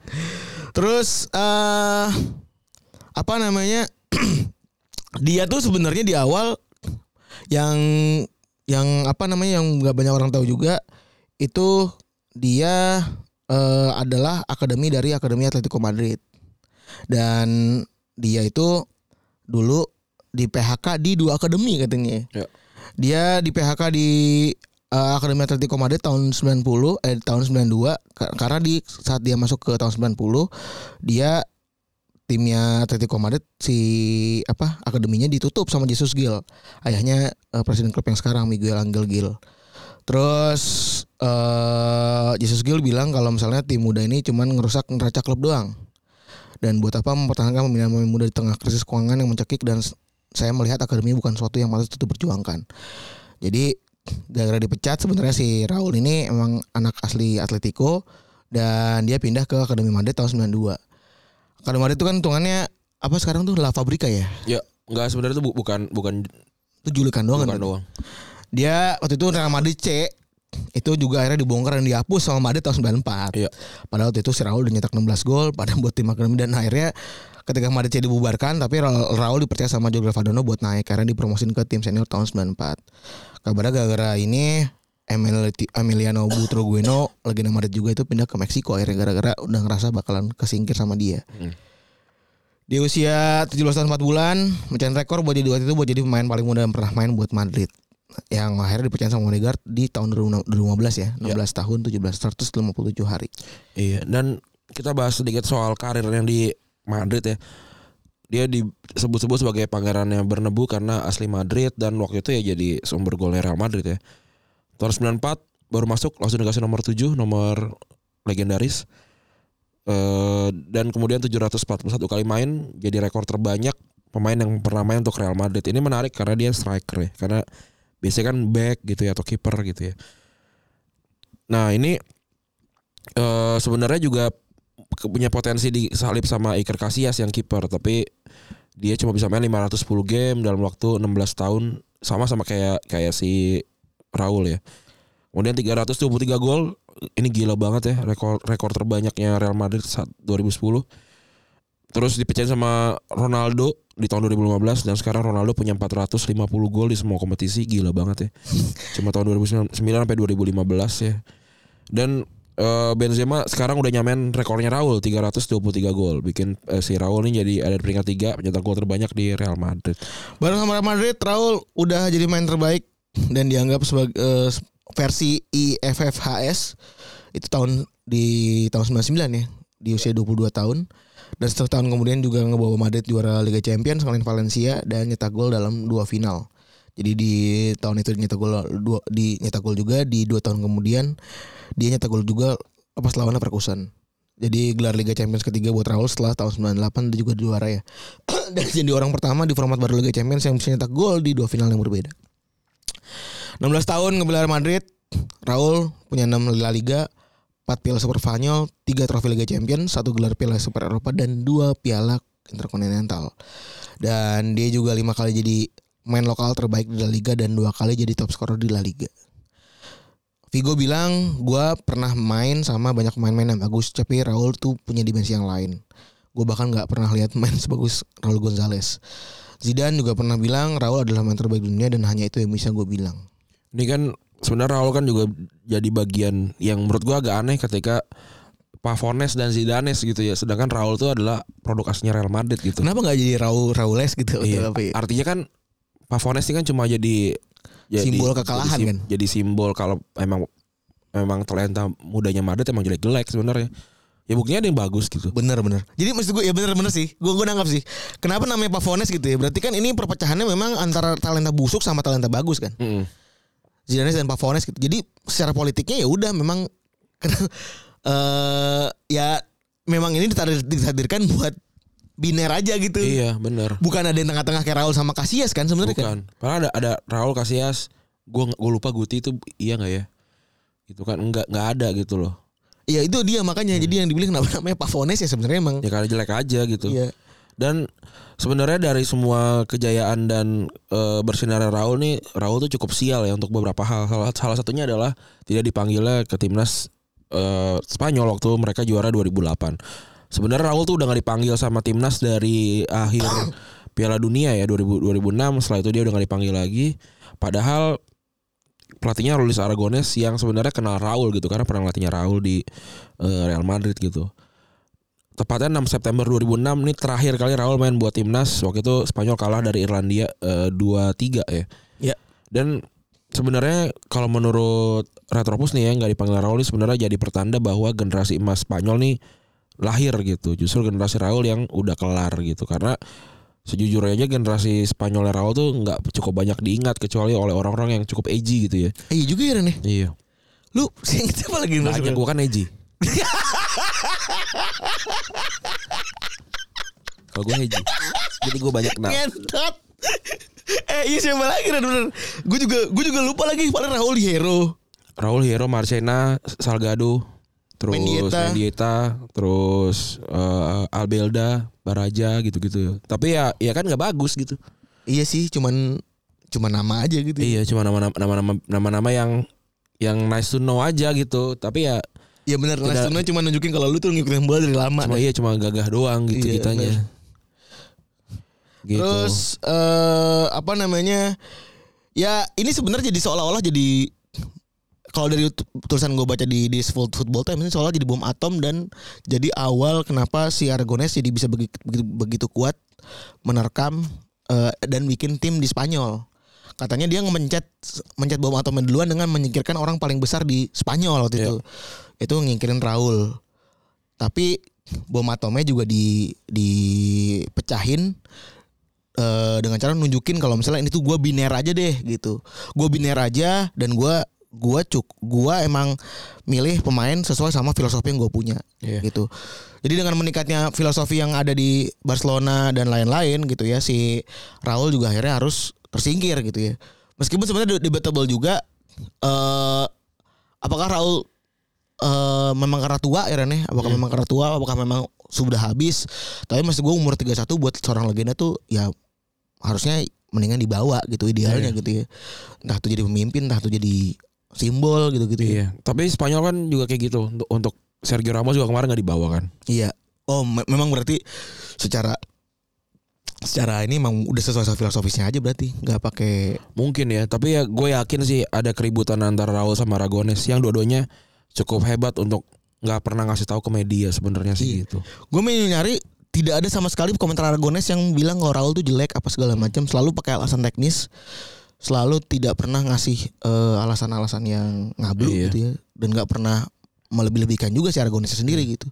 Terus eh apa namanya? dia tuh sebenarnya di awal yang yang apa namanya yang nggak banyak orang tahu juga itu dia eh, adalah akademi dari Akademi Atletico Madrid. Dan dia itu dulu di PHK di dua akademi katanya. Ya. Dia di PHK di eh, Akademi Atletico Madrid tahun 90 eh tahun 92 Ka- karena di saat dia masuk ke tahun 90 dia timnya Atletico Madrid si apa akademinya ditutup sama Jesus Gil ayahnya eh, presiden klub yang sekarang Miguel Angel Gil terus eh Jesus Gil bilang kalau misalnya tim muda ini cuman ngerusak neraca klub doang dan buat apa mempertahankan pembinaan pemain muda di tengah krisis keuangan yang mencekik dan saya melihat akademi bukan suatu yang patut diperjuangkan jadi gara-gara dipecat sebenarnya si Raul ini emang anak asli Atletico dan dia pindah ke Akademi Madrid tahun 92. Akademi Madrid itu kan hitungannya apa sekarang tuh La Fabrica ya? Ya, nggak sebenarnya itu bu- bukan bukan Itu julikan doang bukan kan? doang. Dia waktu itu Real Madrid C itu juga akhirnya dibongkar dan dihapus sama Madrid tahun 94. Iya. Padahal waktu itu si Raul udah nyetak 16 gol pada buat tim akademi dan akhirnya ketika Madrid C dibubarkan tapi Raul, dipercaya sama Jorge Vadano buat naik karena dipromosin ke tim senior tahun 94. Kabarnya gara-gara ini Emil- Emiliano Butragueno legenda Madrid juga itu pindah ke Meksiko akhirnya gara-gara udah ngerasa bakalan kesingkir sama dia. Hmm. Di usia 17 tahun 4 bulan mencetak rekor buat jadi waktu itu buat jadi pemain paling muda yang pernah main buat Madrid. Yang akhirnya dipercaya sama Odegaard di tahun 2015 ya, 16 tahun 17 157 hari. Iya, dan kita bahas sedikit soal karir yang di Madrid ya. Dia disebut-sebut sebagai pangerannya Bernebu karena asli Madrid dan waktu itu ya jadi sumber golnya Real Madrid ya. Tahun 94 baru masuk langsung dikasih nomor 7, nomor legendaris. Eh dan kemudian 741 kali main jadi rekor terbanyak pemain yang pernah main untuk Real Madrid. Ini menarik karena dia striker ya. Karena biasanya kan back gitu ya atau kiper gitu ya. Nah, ini eh sebenarnya juga punya potensi disalip sama Iker Casillas yang kiper tapi dia cuma bisa main 510 game dalam waktu 16 tahun sama sama kayak kayak si Raul ya. Kemudian 323 gol ini gila banget ya rekor rekor terbanyaknya Real Madrid saat 2010. Terus dipecahin sama Ronaldo di tahun 2015 dan sekarang Ronaldo punya 450 gol di semua kompetisi gila banget ya. Cuma tahun 2009 sampai 2015 ya. Dan eh, Benzema sekarang udah nyamain rekornya Raul 323 gol. Bikin eh, si Raul ini jadi ada di peringkat 3 pencetak gol terbanyak di Real Madrid. Bareng sama Real Madrid, Raul udah jadi main terbaik dan dianggap sebagai eh, versi IFFHS itu tahun di tahun 99 ya, di usia 22 tahun. Dan setengah tahun kemudian juga ngebawa Madrid juara Liga Champions ngalahin Valencia dan nyetak gol dalam dua final. Jadi di tahun itu nyetak gol dua di nyetak gol juga di dua tahun kemudian dia nyetak gol juga pas lawan Leverkusen. Jadi gelar Liga Champions ketiga buat Raul setelah tahun 98 dia juga juara ya. Dan jadi orang pertama di format baru Liga Champions yang bisa nyetak gol di dua final yang berbeda. 16 tahun ngebela Real Madrid, Raul punya 6 La Liga, 4 Piala Super Spanyol, 3 trofi Liga Champions, 1 gelar Piala Super Eropa dan 2 Piala Interkontinental. Dan dia juga 5 kali jadi main lokal terbaik di La Liga dan 2 kali jadi top scorer di La Liga. Vigo bilang gua pernah main sama banyak pemain-pemain yang bagus, tapi Raul tuh punya dimensi yang lain. Gue bahkan nggak pernah lihat main sebagus Raul Gonzalez. Zidane juga pernah bilang Raul adalah main terbaik dunia dan hanya itu yang bisa gue bilang. Ini kan sebenarnya Raul kan juga jadi bagian yang menurut gua agak aneh ketika Pavones dan Zidane gitu ya. Sedangkan Raul tuh adalah produk aslinya Real Madrid gitu. Kenapa nggak jadi Raul Raules gitu? Iya. Ya? Artinya kan Pavones ini kan cuma jadi, jadi Simbol kekalahan jadi, kan? Jadi simbol kalau emang emang talenta mudanya Madrid emang jelek-jelek sebenarnya. Ya buktinya ada yang bagus gitu. Bener bener. Jadi maksud gue ya bener bener sih. Gue gue nanggap sih. Kenapa namanya Pavones gitu ya? Berarti kan ini perpecahannya memang antara talenta busuk sama talenta bagus kan? Mm-mm. Zidane dan Pavones gitu. Jadi secara politiknya ya udah memang eh ya memang ini ditadir- ditakdirkan buat biner aja gitu. Iya bener. Bukan ada yang tengah-tengah kayak Raul sama Casillas kan sebenarnya kan? Karena ada ada Raul Casillas. Gue gue lupa Guti itu iya nggak ya? Itu kan enggak nggak ada gitu loh. Iya itu dia makanya. Jadi yang dibilang kenapa namanya Pavones ya sebenarnya emang. Ya karena jelek aja gitu. Iya. Dan sebenarnya dari semua kejayaan dan e, bersinarnya Raul nih, Raul tuh cukup sial ya untuk beberapa hal. Salah, salah satunya adalah tidak dipanggilnya ke timnas e, Spanyol waktu mereka juara 2008. Sebenarnya Raul tuh udah gak dipanggil sama timnas dari akhir Piala Dunia ya 2000, 2006. Setelah itu dia udah gak dipanggil lagi. Padahal pelatihnya Luis Aragones yang sebenarnya kenal Raul gitu karena pernah latihnya Raul di e, Real Madrid gitu tepatnya 6 September 2006 ini terakhir kali Raul main buat timnas waktu itu Spanyol kalah dari Irlandia eh, 2-3 ya. Ya. Dan sebenarnya kalau menurut Retropus nih ya nggak dipanggil Raul ini sebenarnya jadi pertanda bahwa generasi emas Spanyol nih lahir gitu. Justru generasi Raul yang udah kelar gitu karena sejujurnya aja generasi Spanyol Raul tuh nggak cukup banyak diingat kecuali oleh orang-orang yang cukup edgy gitu ya. Iya juga ya Ren ya. Iya. Lu sih apa lagi Banyak gua kan edgy. Kalau gue edgy. Jadi gue banyak kenal. Ngentot. eh iya siapa lagi Ren bener. Gue juga gue juga lupa lagi paling Raul Hierro. Raul Hierro, Marcena, Salgado, terus Mendieta. Mendieta, terus eh, Albelda, Baraja gitu-gitu. Tapi ya ya kan nggak bagus gitu. Iya sih cuman cuma nama aja gitu. Iya, cuma nama-nama nama-nama nama-nama yang yang nice to know aja gitu. Tapi ya Iya benar Tidak- Last Tuna cuma nunjukin kalau lu tuh ngikutin bola dari lama. cuma iya cuma gagah doang gitu Iya, kitanya. bener. Gitu. Terus eh apa namanya? Ya ini sebenarnya jadi seolah-olah jadi kalau dari tu- tulisan gue baca di di Full Football Times ini seolah jadi bom atom dan jadi awal kenapa si Aragones jadi bisa begitu begitu, begitu kuat menerkam eh, dan bikin tim di Spanyol. Katanya dia mencet mencet bom atomnya duluan dengan menyingkirkan orang paling besar di Spanyol waktu Iya. itu. Itu ngingkirin Raul. Tapi bom atomnya juga di dipecahin eh, dengan cara nunjukin kalau misalnya ini tuh gue biner aja deh gitu. Gue biner aja dan gue gua cuk gua emang milih pemain sesuai sama filosofi yang gue punya Iya. gitu. Jadi dengan meningkatnya filosofi yang ada di Barcelona dan lain-lain gitu ya si Raul juga akhirnya harus tersingkir gitu ya. Meskipun sebenarnya debatable juga eh apakah Raul eh memang karena tua ya Ren ya? Apakah memang karena tua? Apakah memang sudah habis? Tapi maksud gue umur 31 buat seorang legenda tuh ya harusnya mendingan dibawa gitu idealnya Iya. gitu ya. Entah itu jadi pemimpin, entah itu jadi simbol gitu-gitu ya. Iya. Tapi Spanyol kan juga kayak gitu untuk untuk Sergio Ramos juga kemarin nggak dibawa kan. Iya. Oh, me- memang berarti secara secara ini emang udah sesuai filosofisnya aja berarti, nggak pakai Mungkin ya, tapi ya gue yakin sih ada keributan antara Raul sama Aragones yang dua-duanya cukup hebat untuk nggak pernah ngasih tahu ke media sebenarnya sih Iya. gitu. Gue mau nyari tidak ada sama sekali komentar Aragones yang bilang kalau Raul tuh jelek apa segala macam, selalu pakai alasan teknis, selalu tidak pernah ngasih eh, alasan-alasan yang ngablu Iya. gitu ya, dan nggak pernah melebih-lebihkan juga si Aragones sendiri gitu.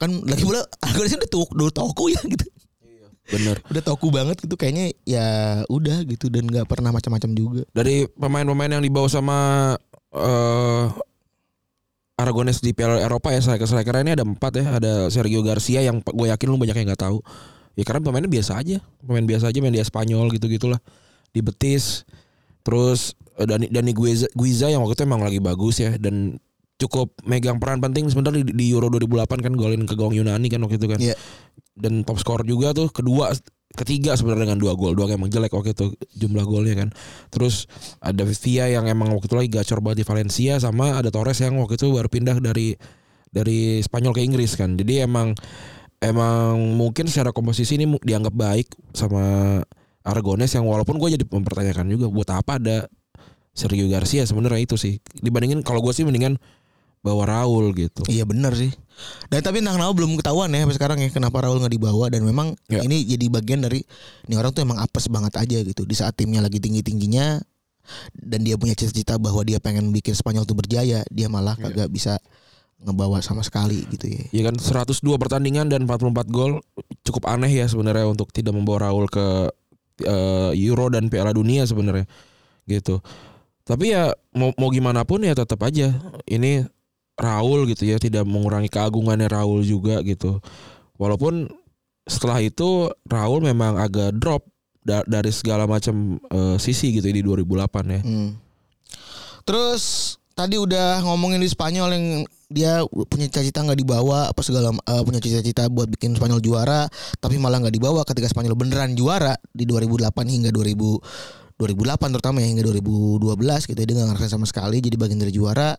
Kan lagi pula Aragones udah tuh udah toku ya gitu. Bener. Udah toku banget gitu kayaknya ya udah gitu dan nggak pernah macam-macam juga. Dari pemain-pemain yang dibawa sama eh Aragones di Piala Eropa ya saya striker ini ada empat ya ada Sergio Garcia yang gue yakin lu banyak yang nggak tahu ya karena pemainnya biasa aja pemain biasa aja main di Spanyol gitu gitulah di Betis terus eh, Dani Dani Guiza, Guiza yang waktu itu emang lagi bagus ya dan cukup megang peran penting sebenarnya di, di Euro 2008 kan golin ke gawang Yunani kan waktu itu kan Iya. dan top skor juga tuh kedua ketiga sebenarnya dengan dua gol. Doang emang jelek waktu itu jumlah golnya kan. Terus ada Villa yang emang waktu itu lagi gacor banget di Valencia sama ada Torres yang waktu itu baru pindah dari dari Spanyol ke Inggris kan. Jadi emang emang mungkin secara komposisi ini dianggap baik sama Aragones yang walaupun gue jadi mempertanyakan juga buat apa ada Sergio Garcia sebenarnya itu sih dibandingin kalau gue sih mendingan bawa Raul gitu. Iya benar sih. Dan tapi entah kenapa belum ketahuan ya sampai sekarang ya kenapa Raul nggak dibawa dan memang Ya. ini jadi bagian dari ini orang tuh emang apes banget aja gitu di saat timnya lagi tinggi tingginya dan dia punya cita-cita bahwa dia pengen bikin Spanyol tuh berjaya dia malah kagak bisa ngebawa sama sekali gitu ya. Ya kan 102 pertandingan dan 44 gol cukup aneh ya sebenarnya untuk tidak membawa Raul ke eh, Euro dan Piala Dunia sebenarnya gitu. Tapi ya mau mau gimana pun ya tetap aja ini Raul gitu ya tidak mengurangi keagungannya Raul juga gitu. Walaupun setelah itu Raul memang agak drop da- dari segala macam eh, sisi gitu ya di 2008 ya. Hmm. Terus tadi udah ngomongin di Spanyol yang dia punya cita-cita nggak dibawa apa segala eh, punya cita-cita buat bikin Spanyol juara tapi malah nggak dibawa ketika Spanyol beneran juara di 2008 hingga 2000 2008 terutama ya hingga 2012 gitu dia nggak ngerasain sama sekali jadi bagian dari juara.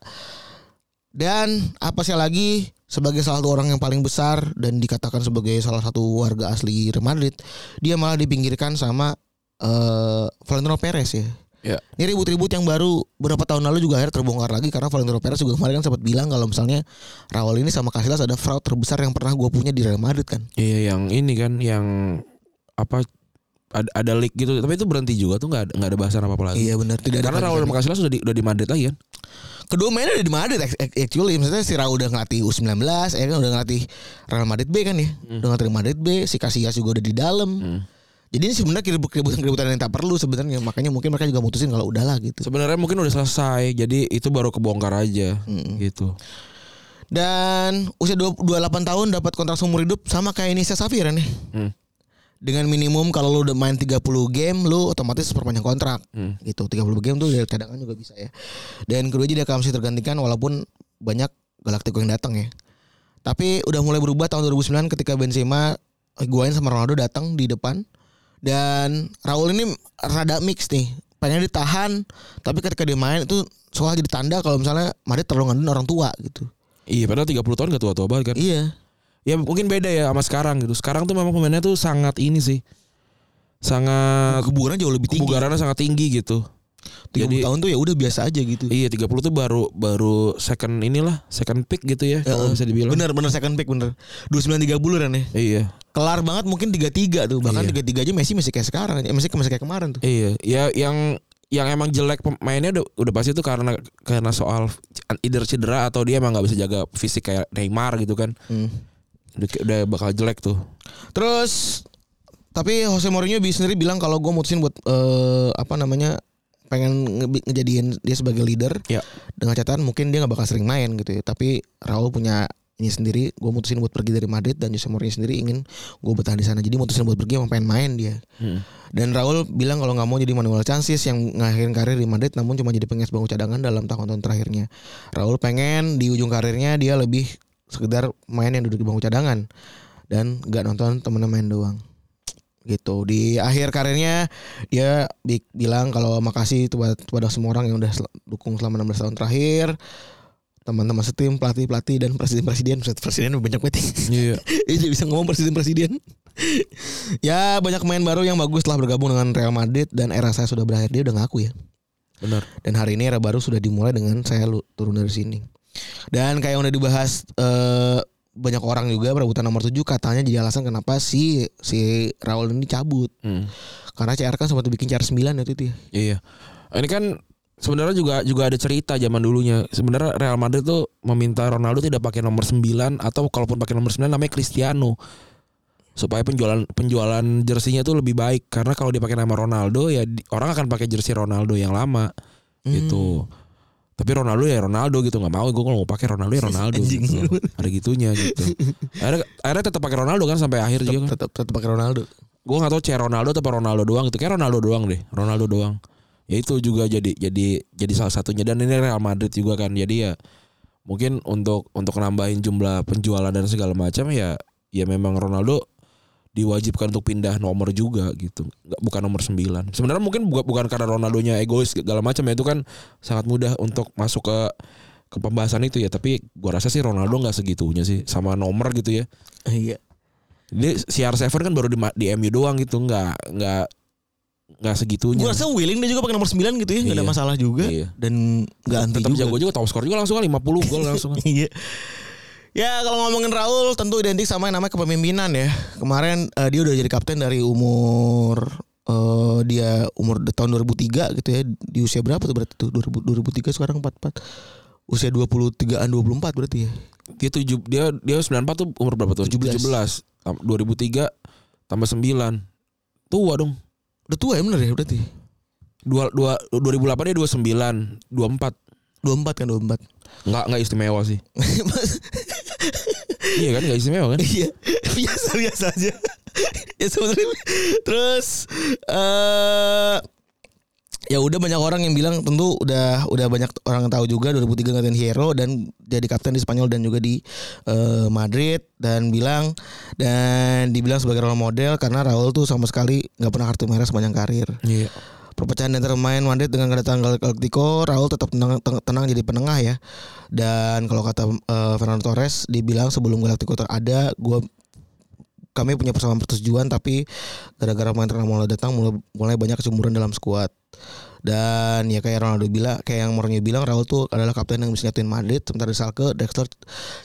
Dan apa sih lagi? Sebagai salah satu orang yang paling besar dan dikatakan sebagai salah satu warga asli Real Madrid dia malah dipinggirkan sama eh Valentino Perez ya Ya. ini ribut-ribut yang baru beberapa tahun lalu juga akhirnya terbongkar lagi karena Valentino Perez juga kemarin kan sempat bilang kalau misalnya Raul ini sama Casillas ada fraud terbesar yang pernah gue punya di Real Madrid kan. Iya yang ini kan yang apa ada, ada leak gitu tapi itu berhenti juga tuh nggak nggak ada bahasan apa apa lagi. Iya benar tidak ada. Karena Raul sama Casillas sudah di, udah di Madrid lagi kan. kedua mainnya udah di Madrid ac- ac- actually maksudnya si Raul udah ngelatih U19 ya kan udah ngelatih Real Madrid B kan ya. Udah ngelatih Real Madrid B, si Casillas juga udah di dalam. Hmm. Jadi ini sebenarnya keributan-keributan yang tak perlu sebenarnya makanya mungkin mereka juga mutusin kalau udahlah gitu. Sebenarnya mungkin udah selesai jadi itu baru kebongkar aja gitu. Dan usia 2- 28 tahun dapat kontrak seumur hidup sama kayak Nisa Safir nih. Hmm. Dengan minimum kalau lu udah main 30 game lu otomatis perpanjang kontrak. Hmm. Gitu. 30 game tuh dari cadangan juga bisa ya. Dan kedua dia akan masih tergantikan walaupun banyak Galactico yang datang ya. Tapi udah mulai berubah tahun 2009 ketika Benzema Higuain sama Ronaldo datang di depan dan Raul ini rada mix nih. Pengen ditahan tapi ketika dia main itu soalnya jadi tanda kalau misalnya Madrid terlalu ngandelin orang tua gitu. Iya padahal 30 tahun gak tua-tua banget kan. Iya. Ya mungkin beda ya sama sekarang gitu. Sekarang tuh memang pemainnya tuh sangat ini sih. Sangat Kebugaran jauh lebih tinggi. kebugarannya sangat tinggi gitu. 30 Jadi- tahun tuh ya udah biasa aja gitu. Iya 30 tuh baru baru second inilah second pick gitu ya kalau Heeh. bisa dibilang. Bener bener second pick bener. 29 30 kan ya. Iya. Kelar banget mungkin 33 tuh. Bahkan Iya. 33 aja Messi masih kayak sekarang. Ya, Messi masih kayak kemarin tuh. Iya, ya yang yang emang jelek pemainnya udah udah pasti itu karena karena soal either cedera atau dia emang nggak bisa jaga fisik kayak Neymar gitu kan. Hmm. Udah, udah bakal jelek tuh. Terus tapi Jose Mourinho sendiri bilang kalau gue mutusin buat eh, apa namanya pengen nge- ngejadiin dia sebagai leader Ya. dengan catatan mungkin dia nggak bakal sering main gitu ya. Tapi Raul punya ini sendiri gue mutusin buat pergi dari Madrid dan Jose Mourinho sendiri ingin gue bertahan di sana. Jadi mutusin buat pergi emang pengen main dia. Hmm. dan Raul bilang kalau nggak mau jadi Manuel Chances yang ngakhirin karir di Madrid namun cuma jadi pengis bangku cadangan dalam tahun-tahun terakhirnya. Raul pengen di ujung karirnya dia lebih sekedar main yang duduk di bangku cadangan dan nggak nonton temennya main doang gitu. Di akhir karirnya dia bi- bilang kalau makasih buat kepada semua orang yang udah sel- dukung selama 16 tahun terakhir. Teman-teman setim pelatih pelatih dan presiden presiden presiden banyak banget. Iya. Iya bisa ngomong presiden presiden ya banyak pemain baru yang bagus telah bergabung dengan Real Madrid dan era saya sudah berakhir. Dia udah ngaku ya. Benar. dan hari ini era baru sudah dimulai dengan saya turun dari sini. Dan kayak yang udah dibahas eh, banyak orang juga perebutan nomor 7 katanya jadi alasan kenapa si si Raul ini cabut Hmm. karena CR kan sempat bikin CR 9 waktu itu ya. Iya. Ini kan sebenarnya juga juga ada cerita zaman dulunya. Sebenarnya Real Madrid tuh meminta Ronaldo tidak pakai nomor 9 atau kalaupun pakai nomor 9 namanya Cristiano. Supaya penjualan penjualan jersinya tuh lebih baik karena kalau dia pakai nama Ronaldo ya orang akan pakai jersey Ronaldo yang lama gitu. Tapi Ronaldo ya Ronaldo gitu nggak mau gue kalau mau pakai Ronaldo ya Ronaldo gitu. Ada gitunya gitu. Akhirnya, akhirnya tetap pakai Ronaldo kan sampai akhir juga kan. tetap tetap pakai Ronaldo Gue gak tahu C Ronaldo atau Ronaldo doang gitu. Kayak Ronaldo doang deh. Ronaldo doang. Ya itu juga jadi jadi jadi salah satunya dan ini Real Madrid juga kan. Jadi ya mungkin untuk untuk nambahin jumlah penjualan dan segala macam ya ya memang Ronaldo diwajibkan untuk pindah nomor juga gitu. Nggak, bukan nomor 9. Sebenarnya mungkin bukan bukan karena Ronaldonya egois segala macam ya itu kan sangat mudah untuk masuk ke ke pembahasan itu ya, tapi gua rasa sih Ronaldo nggak segitunya sih sama nomor gitu ya. Iya. Dia CR7 kan baru di, di MU doang gitu, nggak nggak nggak segitunya. Gue rasa willing dia juga pakai nomor 9 gitu ya, nggak ada Iya. masalah juga Iya. dan nggak anti Tetap juga. jago juga top skor juga langsung kan 50 gol langsung. kan. Iya. Ya kalau ngomongin Raul tentu identik sama yang namanya kepemimpinan ya. Kemarin eh, dia udah jadi kapten dari umur eh, dia umur tahun 2003 gitu ya. Di usia berapa tuh berarti tuh 2000, 2003 sekarang 44. Usia 23-an 24 berarti ya. Dia tujuh dia dia 94 tuh umur berapa tuh? 17. 17. Tam- 2003 tambah 9. Tua dong. Udah tua ya bener ya berarti. Dua, dua, 2008 dia 29, 24. 24 kan 24. Enggak enggak istimewa sih. iya kan enggak istimewa kan? Iya, biasa biasa aja. ya sebenarnya terus eh ya udah banyak orang yang bilang tentu udah udah banyak orang yang tahu juga 2003 ngatain hero dan jadi kapten di Spanyol dan juga di eh, Madrid dan bilang dan dibilang sebagai role model karena Raul tuh sama sekali nggak pernah kartu merah sepanjang karir. Iya. Perpecahan antara pemain Madrid dengan kedatangan Galactico, Raul tetap tenang, tenang, jadi penengah ya. Dan kalau kata eh, Fernando Torres, dibilang sebelum Galactico ada, gua kami punya persamaan persetujuan tapi gara-gara pemain mulai datang mulai, mulai banyak kecemburuan dalam skuad. Dan ya kayak Ronaldo bilang, kayak yang Mourinho bilang Raul tuh adalah kapten yang bisa nyatuin Madrid. Sementara di Schalke, Dexter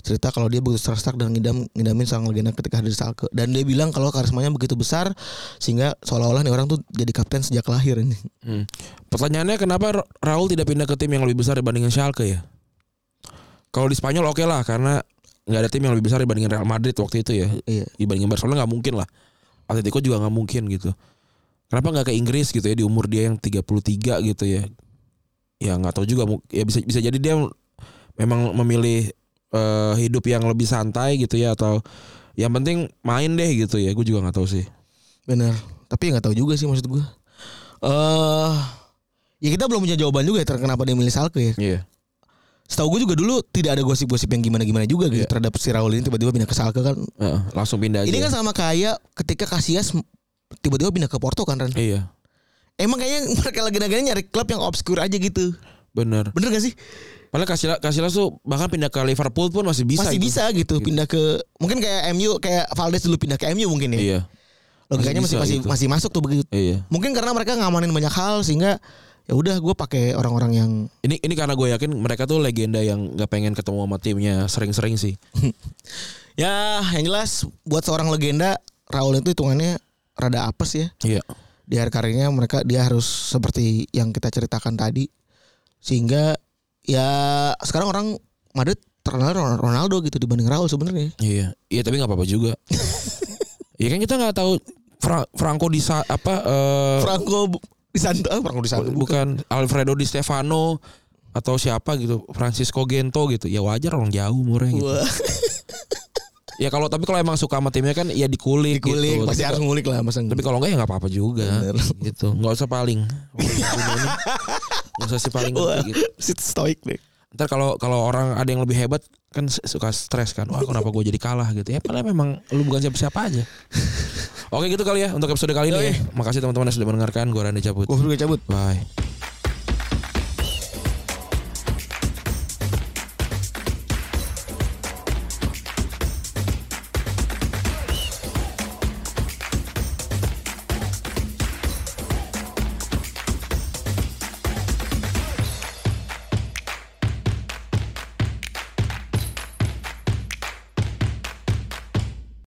cerita kalau dia begitu starstruck dan ngidam ngidamin sang legenda ketika hadir di Schalke. Dan dia bilang kalau karismanya begitu besar sehingga seolah-olah nih orang tuh jadi kapten sejak lahir ini. Hmm. Pertanyaannya kenapa Ra- Raul tidak pindah ke tim yang lebih besar dibandingkan Schalke ya? Kalau di Spanyol oke lah karena nggak ada tim yang lebih besar dibandingin Real Madrid waktu itu ya. Iya. Dibandingin Barcelona nggak mungkin lah. Atletico juga nggak mungkin gitu. Kenapa nggak ke Inggris gitu ya di umur dia yang 33 gitu ya? Ya nggak tahu juga. Ya bisa bisa jadi dia memang memilih eh, hidup yang lebih santai gitu ya atau yang penting main deh gitu ya. Gue juga nggak tahu sih. Benar. Tapi nggak tahu juga sih maksud gue. Eh ya kita belum punya jawaban juga ya kenapa dia milih Salke ya. Iya. Setahu gue juga dulu tidak ada gosip-gosip yang gimana-gimana juga gitu Iya. terhadap si Raul ini tiba-tiba pindah ke Salke kan. Heeh, langsung pindah aja. Ini kan sama kayak ketika Casillas tiba-tiba pindah ke Porto kan Ran. Iya. Emang kayaknya mereka lagi-lagi nyari klub yang obskur aja gitu. Bener. Bener gak sih? Padahal Casillas, Casillas tuh bahkan pindah ke Liverpool pun masih bisa. masih itu. bisa gitu pindah ke mungkin kayak MU kayak Valdes dulu pindah ke MU mungkin ya. Iya. Logikanya masih Masih masih gitu. masih masuk tuh begitu. Iya. Mungkin karena mereka ngamanin banyak hal sehingga ya udah gue pakai orang-orang yang Ini ini karena gue yakin mereka tuh legenda yang nggak pengen ketemu sama timnya sering-sering sih. Ya, yang jelas buat seorang legenda Raul itu hitungannya rada apes ya. Iya. Di akhir karirnya mereka dia harus seperti yang kita ceritakan tadi. Sehingga ya sekarang orang Madrid terkenal Ron- Ronaldo gitu dibanding Raul sebenarnya. Iya. Iya tapi nggak apa-apa juga. Iya kan kita nggak tahu Fra- Franco di apa eh, Franco di Santo, Franco di Santo bukan. bukan Alfredo Di Stefano atau siapa gitu Francisco Gento gitu ya wajar orang jauh umurnya gitu ya kalau tapi kalau emang suka sama timnya kan ya dikulik, dikulik gitu. pasti Tapi harus ngulik lah masa Tapi kalau enggak ya nggak apa-apa juga Bener. gitu. Nggak usah paling. Nggak usah sih paling Wah, gitu. stoik deh. Ntar kalau kalau orang ada yang lebih hebat kan suka stres kan. Wah kenapa gue jadi kalah gitu ya. Padahal memang lu bukan siapa-siapa aja. Oke gitu kali ya untuk episode kali ini ya. Makasih teman-teman yang sudah mendengarkan. Gue Randy cabut. Gue cabut. Bye.